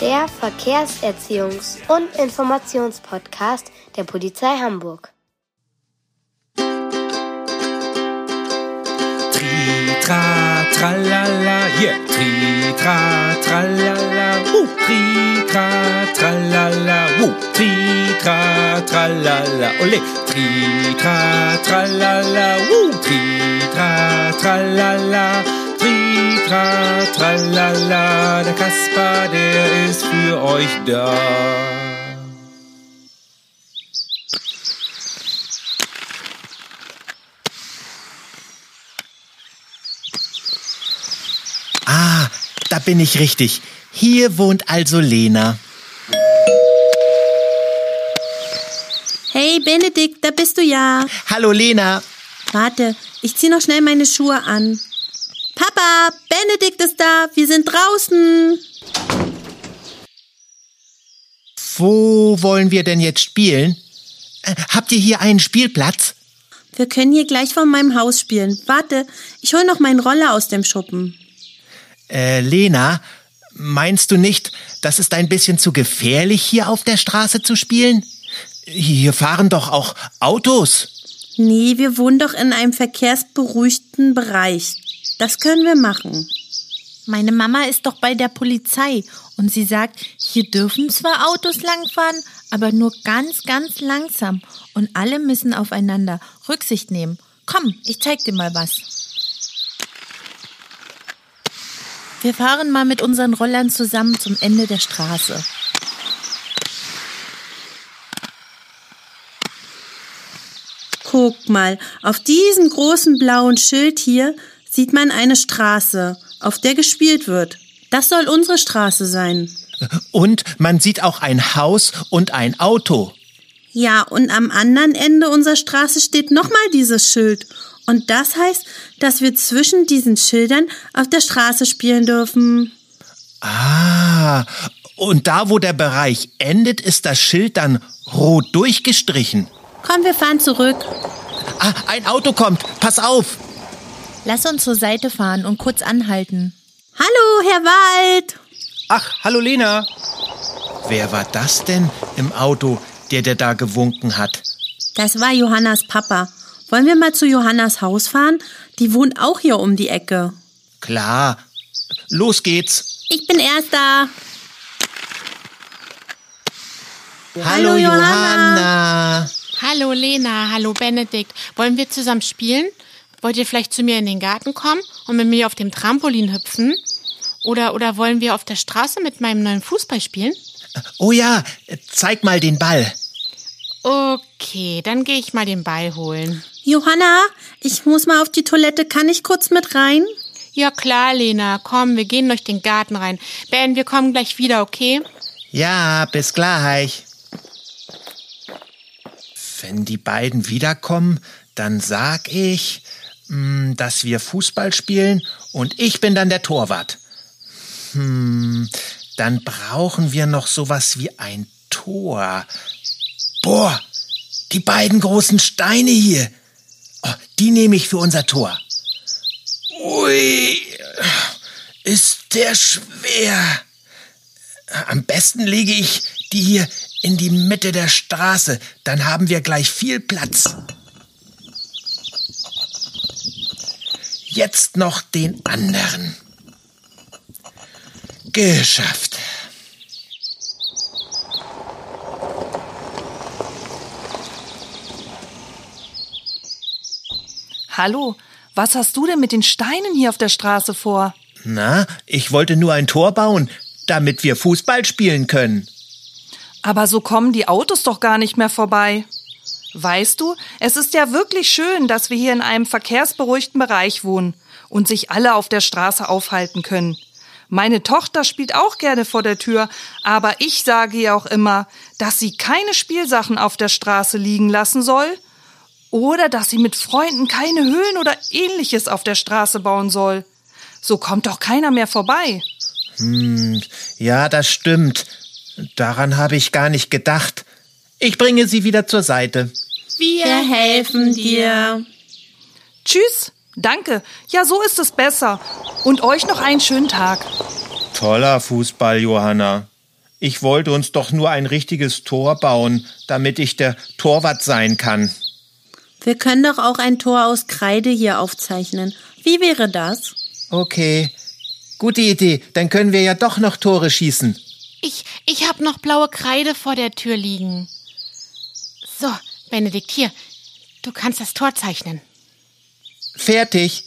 Der Verkehrserziehungs- und Informationspodcast der Polizei Hamburg. Tri, tra, tralala, yeah. Tri, tra, tralala, uh. Tri, tra, tralala, uh. Tri, tra, tralala, ole. Tri, tra, tralala, uh. Tri, tra, tralala, tri, tra, tralala. Der Kasper, der ist für euch da. Ah, da bin ich richtig. Hier wohnt also Lena. Hey Benedikt, da bist du ja. Hallo Lena. Warte, ich zieh noch schnell meine Schuhe an. Papa, Benedikt ist da. Wir sind draußen. Wo wollen wir denn jetzt spielen? Äh, habt ihr hier einen Spielplatz? Wir können hier gleich vor meinem Haus spielen. Warte, ich hol noch meinen Roller aus dem Schuppen. Äh, Lena, meinst du nicht, das ist ein bisschen zu gefährlich, hier auf der Straße zu spielen? Hier fahren doch auch Autos. Nee, wir wohnen doch in einem verkehrsberuhigten Bereich. Das können wir machen. Meine Mama ist doch bei der Polizei und sie sagt, hier dürfen zwar Autos langfahren, aber nur ganz, ganz langsam und alle müssen aufeinander Rücksicht nehmen. Komm, ich zeig dir mal was. Wir fahren mal mit unseren Rollern zusammen zum Ende der Straße. Guck mal, auf diesem großen blauen Schild hier sieht man eine Straße, auf der gespielt wird. Das soll unsere Straße sein. Und man sieht auch ein Haus und ein Auto. Ja, und am anderen Ende unserer Straße steht nochmal dieses Schild. Und das heißt, dass wir zwischen diesen Schildern auf der Straße spielen dürfen. Ah, und da, wo der Bereich endet, ist das Schild dann rot durchgestrichen. Komm, wir fahren zurück. Ah, ein Auto kommt. Pass auf. Lass uns zur Seite fahren und kurz anhalten. Hallo, Herr Wald. Ach, hallo Lena. Wer war das denn im Auto, der der da gewunken hat? Das war Johannas Papa. Wollen wir mal zu Johannas Haus fahren? Die wohnt auch hier um die Ecke. Klar. Los geht's. Ich bin erst da. Hallo, Johanna. Johanna. Hallo Lena, hallo Benedikt. Wollen wir zusammen spielen? Wollt ihr vielleicht zu mir in den Garten kommen und mit mir auf dem Trampolin hüpfen? Oder, oder wollen wir auf der Straße mit meinem neuen Fußball spielen? Oh ja, zeig mal den Ball. Okay, dann gehe ich mal den Ball holen. Johanna, ich muss mal auf die Toilette. Kann ich kurz mit rein? Ja klar, Lena, komm, wir gehen durch den Garten rein. Ben, wir kommen gleich wieder, okay? Ja, bis gleich. Wenn die beiden wiederkommen, dann sag ich, dass wir Fußball spielen und ich bin dann der Torwart. Hm, dann brauchen wir noch sowas wie ein Tor. Boah, die beiden großen Steine hier. Oh, die nehme ich für unser Tor. Ui, ist der schwer. Am besten lege ich die hier in die Mitte der Straße, dann haben wir gleich viel Platz. Jetzt noch den anderen. Geschafft. Hallo, was hast du denn mit den Steinen hier auf der Straße vor? Na, ich wollte nur ein Tor bauen, damit wir Fußball spielen können. Aber so kommen die Autos doch gar nicht mehr vorbei. Weißt du, es ist ja wirklich schön, dass wir hier in einem verkehrsberuhigten Bereich wohnen und sich alle auf der Straße aufhalten können. Meine Tochter spielt auch gerne vor der Tür, aber ich sage ihr auch immer, dass sie keine Spielsachen auf der Straße liegen lassen soll oder dass sie mit Freunden keine Höhlen oder ähnliches auf der Straße bauen soll. So kommt doch keiner mehr vorbei. Hm, ja, das stimmt. Daran habe ich gar nicht gedacht. Ich bringe sie wieder zur Seite. Wir Wir helfen dir. Tschüss, Danke. Ja, so ist es besser. Und euch noch einen schönen Tag. Toller Fußball, Johanna. Ich wollte uns doch nur ein richtiges Tor bauen, damit ich der Torwart sein kann. Wir können doch auch ein Tor aus Kreide hier aufzeichnen. Wie wäre das? Okay. Gute Idee. Dann können wir ja doch noch Tore schießen. Ich, ich hab noch blaue Kreide vor der Tür liegen. So, Benedikt, hier. Du kannst das Tor zeichnen. Fertig.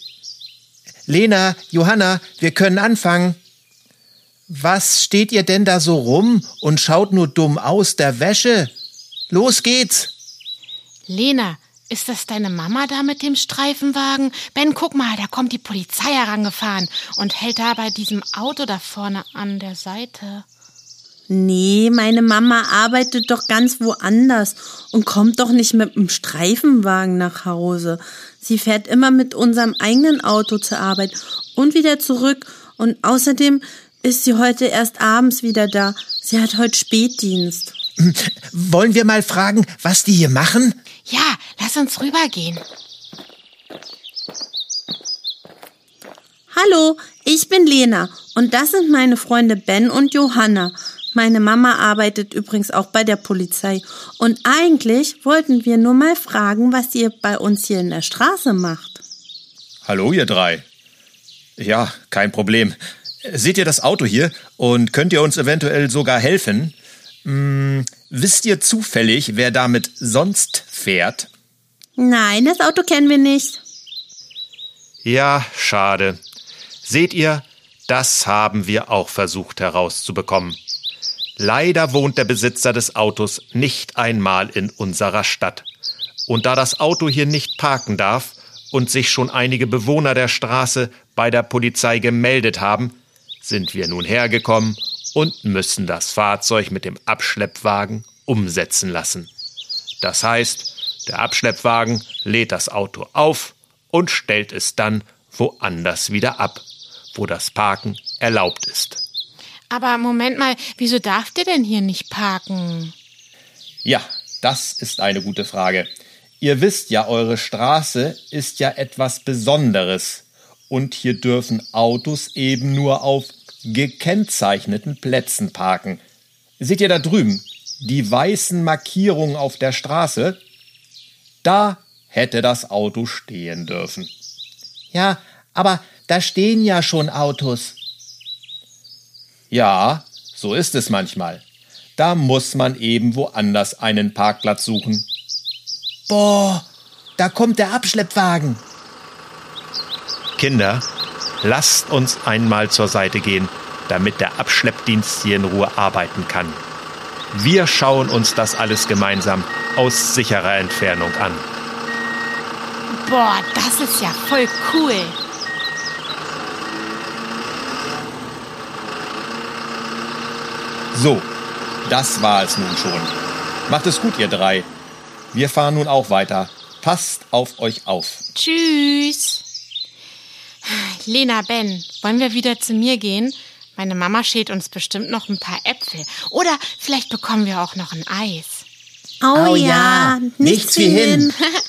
Lena, Johanna, wir können anfangen. Was steht ihr denn da so rum und schaut nur dumm aus der Wäsche? Los geht's. Lena, ist das deine Mama da mit dem Streifenwagen? Ben, guck mal, da kommt die Polizei herangefahren und hält da bei diesem Auto da vorne an der Seite. Nee, meine Mama arbeitet doch ganz woanders und kommt doch nicht mit dem Streifenwagen nach Hause. Sie fährt immer mit unserem eigenen Auto zur Arbeit und wieder zurück. Und außerdem ist sie heute erst abends wieder da. Sie hat heute Spätdienst. Wollen wir mal fragen, was die hier machen? Ja, lass uns rübergehen. Hallo, ich bin Lena und das sind meine Freunde Ben und Johanna. Meine Mama arbeitet übrigens auch bei der Polizei. Und eigentlich wollten wir nur mal fragen, was ihr bei uns hier in der Straße macht. Hallo, ihr drei. Ja, kein Problem. Seht ihr das Auto hier und könnt ihr uns eventuell sogar helfen? Hm, wisst ihr zufällig, wer damit sonst fährt? Nein, das Auto kennen wir nicht. Ja, schade. Seht ihr, das haben wir auch versucht herauszubekommen. Leider wohnt der Besitzer des Autos nicht einmal in unserer Stadt. Und da das Auto hier nicht parken darf und sich schon einige Bewohner der Straße bei der Polizei gemeldet haben, sind wir nun hergekommen und müssen das Fahrzeug mit dem Abschleppwagen umsetzen lassen. Das heißt, der Abschleppwagen lädt das Auto auf und stellt es dann woanders wieder ab, wo das Parken erlaubt ist. Aber Moment mal, wieso darf der denn hier nicht parken? Ja, das ist eine gute Frage. Ihr wisst ja, eure Straße ist ja etwas Besonderes. Und hier dürfen Autos eben nur auf gekennzeichneten Plätzen parken. Seht ihr da drüben die weißen Markierungen auf der Straße? Da hätte das Auto stehen dürfen. Ja, aber da stehen ja schon Autos. Ja, so ist es manchmal. Da muss man eben woanders einen Parkplatz suchen. Boah, da kommt der Abschleppwagen. Kinder, lasst uns einmal zur Seite gehen, damit der Abschleppdienst hier in Ruhe arbeiten kann. Wir schauen uns das alles gemeinsam aus sicherer Entfernung an. Boah, das ist ja voll cool. So, das war es nun schon. Macht es gut, ihr drei. Wir fahren nun auch weiter. Passt auf euch auf. Tschüss. Lena, Ben, wollen wir wieder zu mir gehen? Meine Mama schält uns bestimmt noch ein paar Äpfel. Oder vielleicht bekommen wir auch noch ein Eis. Oh, ja, nichts wie hin.